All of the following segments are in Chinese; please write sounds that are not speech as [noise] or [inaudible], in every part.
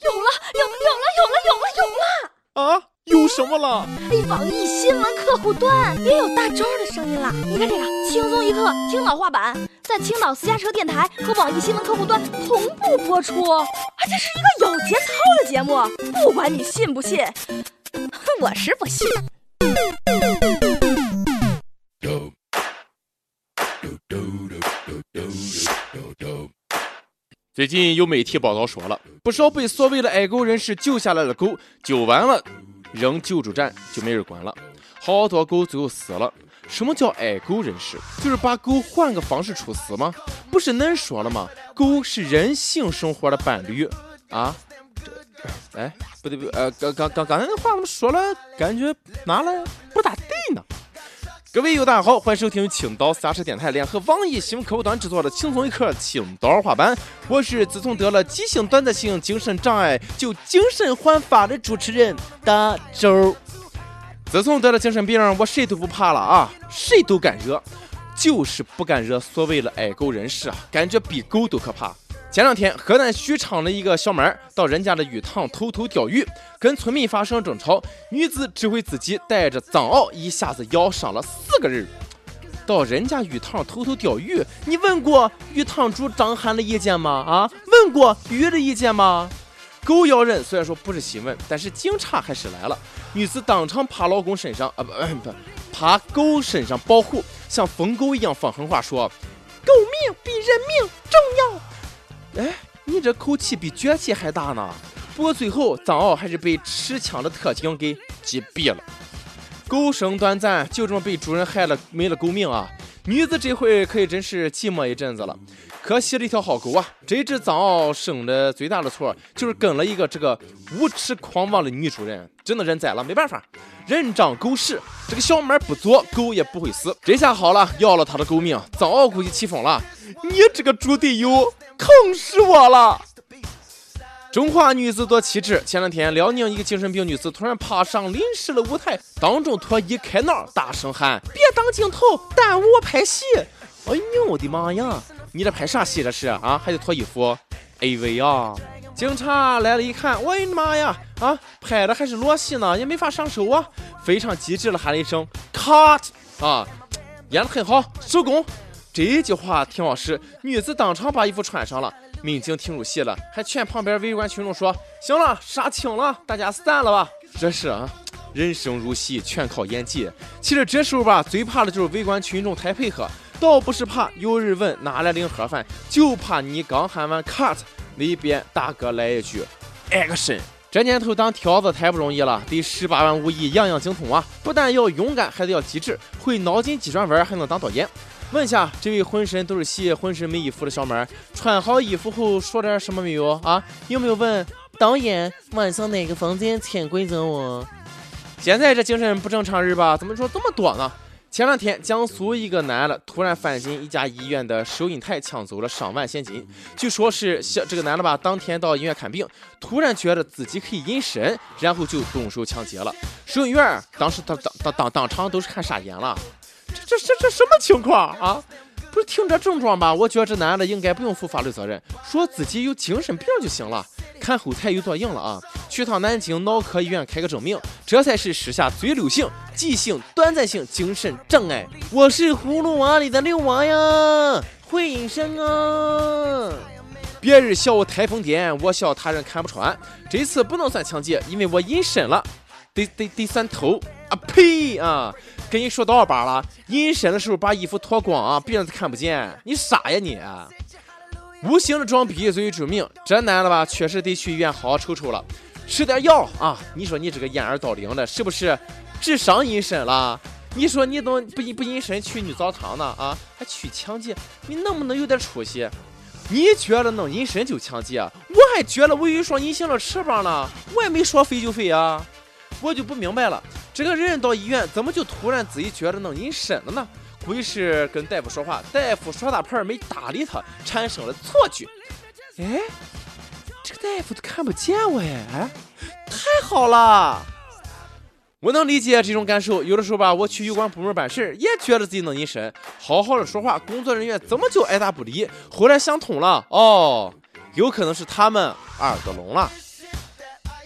有了，有有了，有了，有了，有了！啊，有什么了？哎，网易新闻客户端也有大招的声音了。你看这个，轻松一刻青岛话版，在青岛私家车电台和网易新闻客户端同步播出。而且是一个有节操的节目，不管你信不信，[laughs] 我是不信。最近有媒体报道说了，不少被所谓的爱狗人士救下来的狗救完了，扔救助站就没人管了，好多狗最后死了。什么叫爱狗人士？就是把狗换个方式处死吗？不是恁说了吗？狗是人性生活的伴侣啊！哎，不对不对，呃，刚刚刚刚才那话怎么说了？感觉哪了？各位友大家好，欢迎收听青岛私车电台联合网易新闻客户端制作的轻松一刻青岛话版。我是自从得了急性短暂性精神障碍就精神焕发的主持人大周。自从得了精神病，我谁都不怕了啊，谁都敢惹，就是不敢惹所谓的爱狗人士啊，感觉比狗都可怕。前两天，河南许昌的一个小妹儿到人家的鱼塘偷偷钓鱼，跟村民发生争吵，女子指挥自己带着藏獒一下子咬伤了四个人。到人家鱼塘偷偷钓鱼，你问过鱼塘主张涵的意见吗？啊，问过鱼的意见吗？狗咬人虽然说不是新闻，但是警察还是来了。女子当场趴老公身上啊，不 [coughs] 不，趴狗身上保护，像疯狗一样放狠话说：“狗命比人命重要。”哎，你这口气比脚气还大呢！不过最后藏獒还是被持枪的特警给击毙了。狗生短暂，就这么被主人害了没了狗命啊！女子这回可以真是寂寞一阵子了。可惜了一条好狗啊！这只藏獒生的最大的错就是跟了一个这个无耻狂妄的女主人，真的认栽了，没办法，人长狗屎。这个小妹不做，狗也不会死。这下好了，要了他的狗命，藏獒估计气疯了。你这个猪队友！坑死我了！中华女子多气质。前两天，辽宁一个精神病女子突然爬上临时的舞台，当众脱衣开闹，大声喊：“别挡镜头，耽误我拍戏！”哎呦我的妈呀！你这拍啥戏这是啊？还得脱衣服？AV 啊！警察来了，一看，我的妈呀！啊，拍的还是裸戏呢，也没法上手啊！非常机智的喊了一声 “cut” 啊，演的很好，收工。这句话挺好使，女子当场把衣服穿上了，民警听入戏了，还劝旁边围观群众说：“行了，杀青了，大家散了吧。”这是啊，人生如戏，全靠演技。其实这时候吧，最怕的就是围观群众太配合，倒不是怕有人问哪来领盒饭，就怕你刚喊完 cut，那边大哥来一句 action。这年头当条子太不容易了，得十八般武艺，样样精通啊！不但要勇敢，还得要机智，会脑筋急转弯，还能当导演。问一下这位浑身都是血、浑身没衣服的小妹儿，穿好衣服后说点什么没有啊？有没有问导演晚上哪个房间潜规则我？现在这精神不正常人吧？怎么说这么多呢？前两天江苏一个男的突然翻进一家医院的收银台，抢走了上万现金。据说是小这个男的吧，当天到医院看病，突然觉得自己可以隐身，然后就动手抢劫了。收银员当时当当当当当场都是看傻眼了。这这这什么情况啊？不是听这症状吧？我觉得这男的应该不用负法律责任，说自己有精神病就行了。看后台有多硬了啊！去趟南京脑科医院开个证明，这才是时下最流行急性短暂性精神障碍。我是葫芦娃里的六娃呀，会隐身啊！别人笑我台风癫，我笑他人看不穿。这次不能算抢劫，因为我隐身了，得得得算偷啊！呸啊！跟你说多少把了？隐身的时候把衣服脱光啊，别人看不见。你傻呀你！无形的装逼最为致命。这男的吧，确实得去医院好好瞅瞅了，吃点药啊。你说你这个掩耳盗铃的，是不是智商隐身了？你说你都不不隐身去女澡堂呢？啊，还去抢劫？你能不能有点出息？你觉得能隐身就抢劫？我还觉得我有一双隐形的翅膀呢，我也没说飞就飞啊。我就不明白了，这个人到医院怎么就突然自己觉得能隐身了呢？估计是跟大夫说话，大夫耍大牌没搭理他，产生了错觉。哎，这个大夫都看不见我哎，太好了！我能理解这种感受。有的时候吧，我去有关部门办事，也觉得自己能隐身，好好的说话，工作人员怎么就爱答不理？后来想通了，哦。有可能是他们耳朵聋了。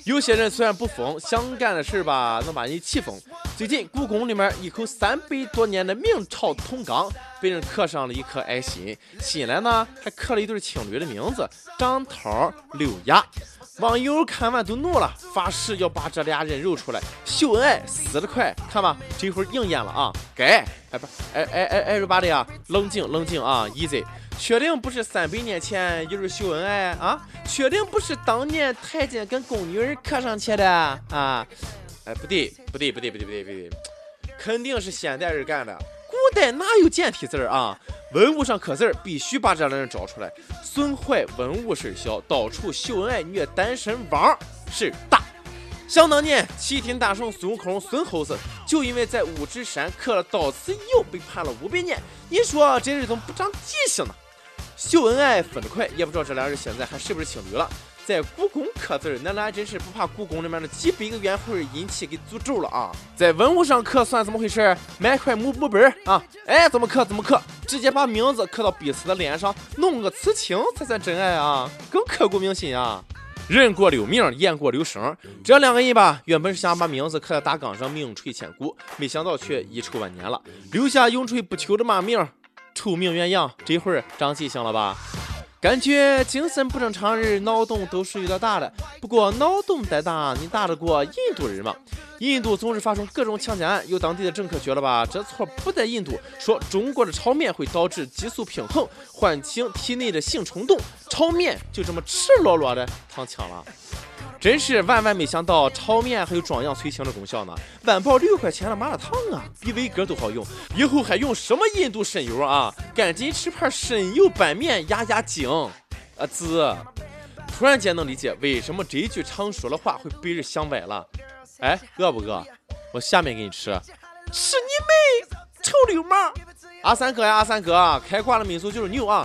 有些人虽然不疯，想干的事吧能把你气疯。最近故宫里面一口三百多年的明朝铜缸被人刻上了一颗爱心，新来呢还刻了一对情侣的名字张涛、刘雅。网友看完都怒了，发誓要把这俩人揉出来秀恩爱，死得快！看吧，这会儿应验了啊！该哎不哎哎哎哎，巴的啊，冷静冷静啊，easy。确定不是三百年前有人秀恩爱啊？确定不是当年太监跟宫女儿刻上去的啊？哎，不对，不对，不对，不对，不对，不对，肯定是现代人干的。古代哪有简体字啊？文物上刻字必须把这样的人找出来，损坏文物事小，到处秀恩爱虐单身汪事大。想当年，齐天大圣孙悟空孙猴子就因为在五指山刻了到此一游，被判了五百年。你说这人怎么不长记性呢？秀恩爱分得快，也不知道这俩人现在还是不是情侣了。在故宫刻字儿那俩真是不怕故宫里面的几百个冤魂阴气给诅咒了啊！在文物上刻算怎么回事？买块木木本啊，哎，怎么刻怎么刻，直接把名字刻到彼此的脸上，弄个刺青才算真爱啊，更刻骨铭心啊！人过留名，雁过留声，这两个人吧，原本是想把名字刻在大缸上，名垂千古，没想到却遗臭万年了，留下永垂不朽的骂名。臭名远扬，这会儿长记性了吧？感觉精神不正常人脑洞都是有点大的。不过脑洞再大，你打得过印度人吗？印度总是发生各种强奸案，有当地的政客觉得吧，这错不在印度，说中国的炒面会导致激素平衡，唤醒体内的性冲动，炒面就这么赤裸裸的躺枪了。真是万万没想到，炒面还有壮阳催情的功效呢！晚报六块钱的麻辣烫啊，比伟哥都好用。以后还用什么印度神油啊？赶紧吃盘神油拌面压压惊。啊子，突然间能理解为什么这句常说的话会被人想歪了。哎，饿不饿？我下面给你吃。吃你妹，臭流氓！阿三哥呀，阿三哥，开挂的民族就是牛啊，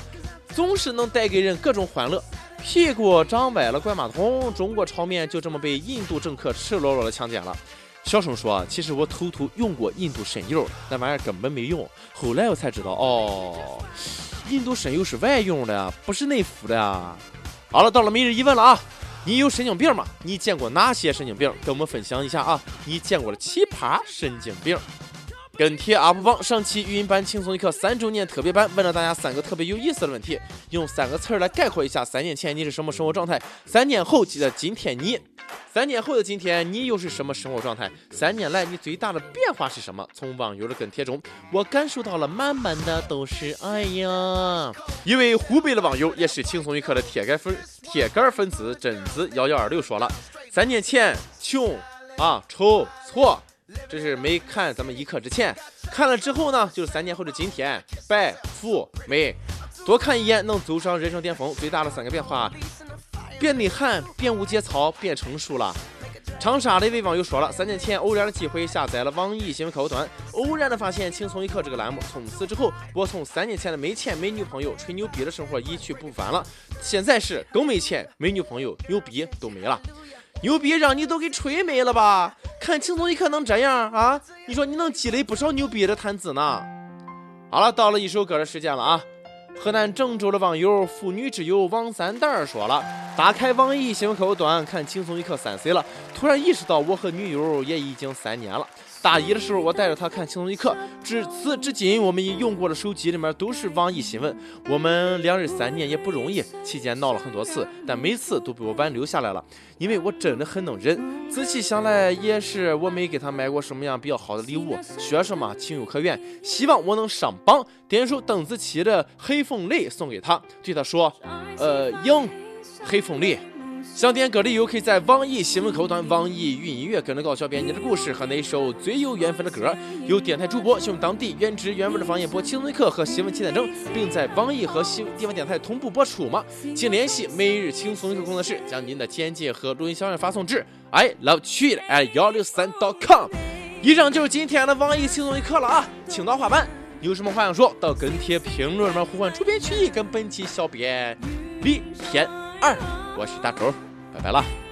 总是能带给人各种欢乐。屁股长歪了，怪马桶。中国炒面就这么被印度政客赤裸裸的强奸了。小声说，其实我偷偷用过印度神油，那玩意儿根本没用。后来我才知道，哦，印度神油是外用的，不是内服的。好了，到了每日一问了啊，你有神经病吗？你见过哪些神经病？跟我们分享一下啊，你见过的奇葩神经病。跟帖 UP 榜上期语音版轻松一刻三周年特别版，问了大家三个特别有意思的问题，用三个词儿来概括一下三年前你是什么生活状态，三年后记得今天你，三年后的今天你又是什么生活状态？三年来你最大的变化是什么？从网友的跟帖中，我感受到了满满的都是爱呀！一位湖北的网友也是轻松一刻的铁杆粉铁杆粉丝贞子幺幺二六说了，三年前穷啊丑错。这是没看咱们一刻之前，看了之后呢，就是三年后的今天，白富美，多看一眼能走上人生巅峰。最大的三个变化：变内涵，变无节操，变成熟了。长沙的一位网友说了，三年前偶然的机会下载了网易新闻客户端，偶然的发现轻松一刻这个栏目，从此之后，我从三年前的没钱没女朋友吹牛逼的生活一去不返了，现在是更没钱没女朋友，牛逼都没了。牛逼让你都给吹没了吧？看轻松一刻能这样啊？你说你能积累不少牛逼的谈资呢？好了，到了一首歌的时间了啊！河南郑州的网友妇女之友王三蛋儿说了：打开网易新闻客户端看轻松一刻三岁了，突然意识到我和女友也已经三年了。大一的时候，我带着他看轻松一刻，至此至今，我们已用过的手机里面都是网易新闻。我们两人三年也不容易，期间闹了很多次，但每次都被我挽留下来了，因为我真的很能忍。仔细想来，也是我没给他买过什么样比较好的礼物。学生嘛，情有可原。希望我能上榜，点首邓紫棋的《黑凤梨》送给他，对他说：“呃，迎黑凤”想点歌的友可以在网易新闻客户端、网易云音乐跟着高小编辑的故事和那首最有缘分的歌。有电台主播用当地原汁原味的方言播《轻松一刻》和新闻七点整，并在网易和新地方电台同步播出吗？请联系每日轻松一刻工作室，将您的简介和录音小样发送至 i love 曲艺 at 幺六三 dot .com。以上就是今天的网易轻松一刻了啊！青岛话版，有什么话想说到跟帖评论里面呼唤主编曲艺跟本期小编李天二，我是大头。拜拜了。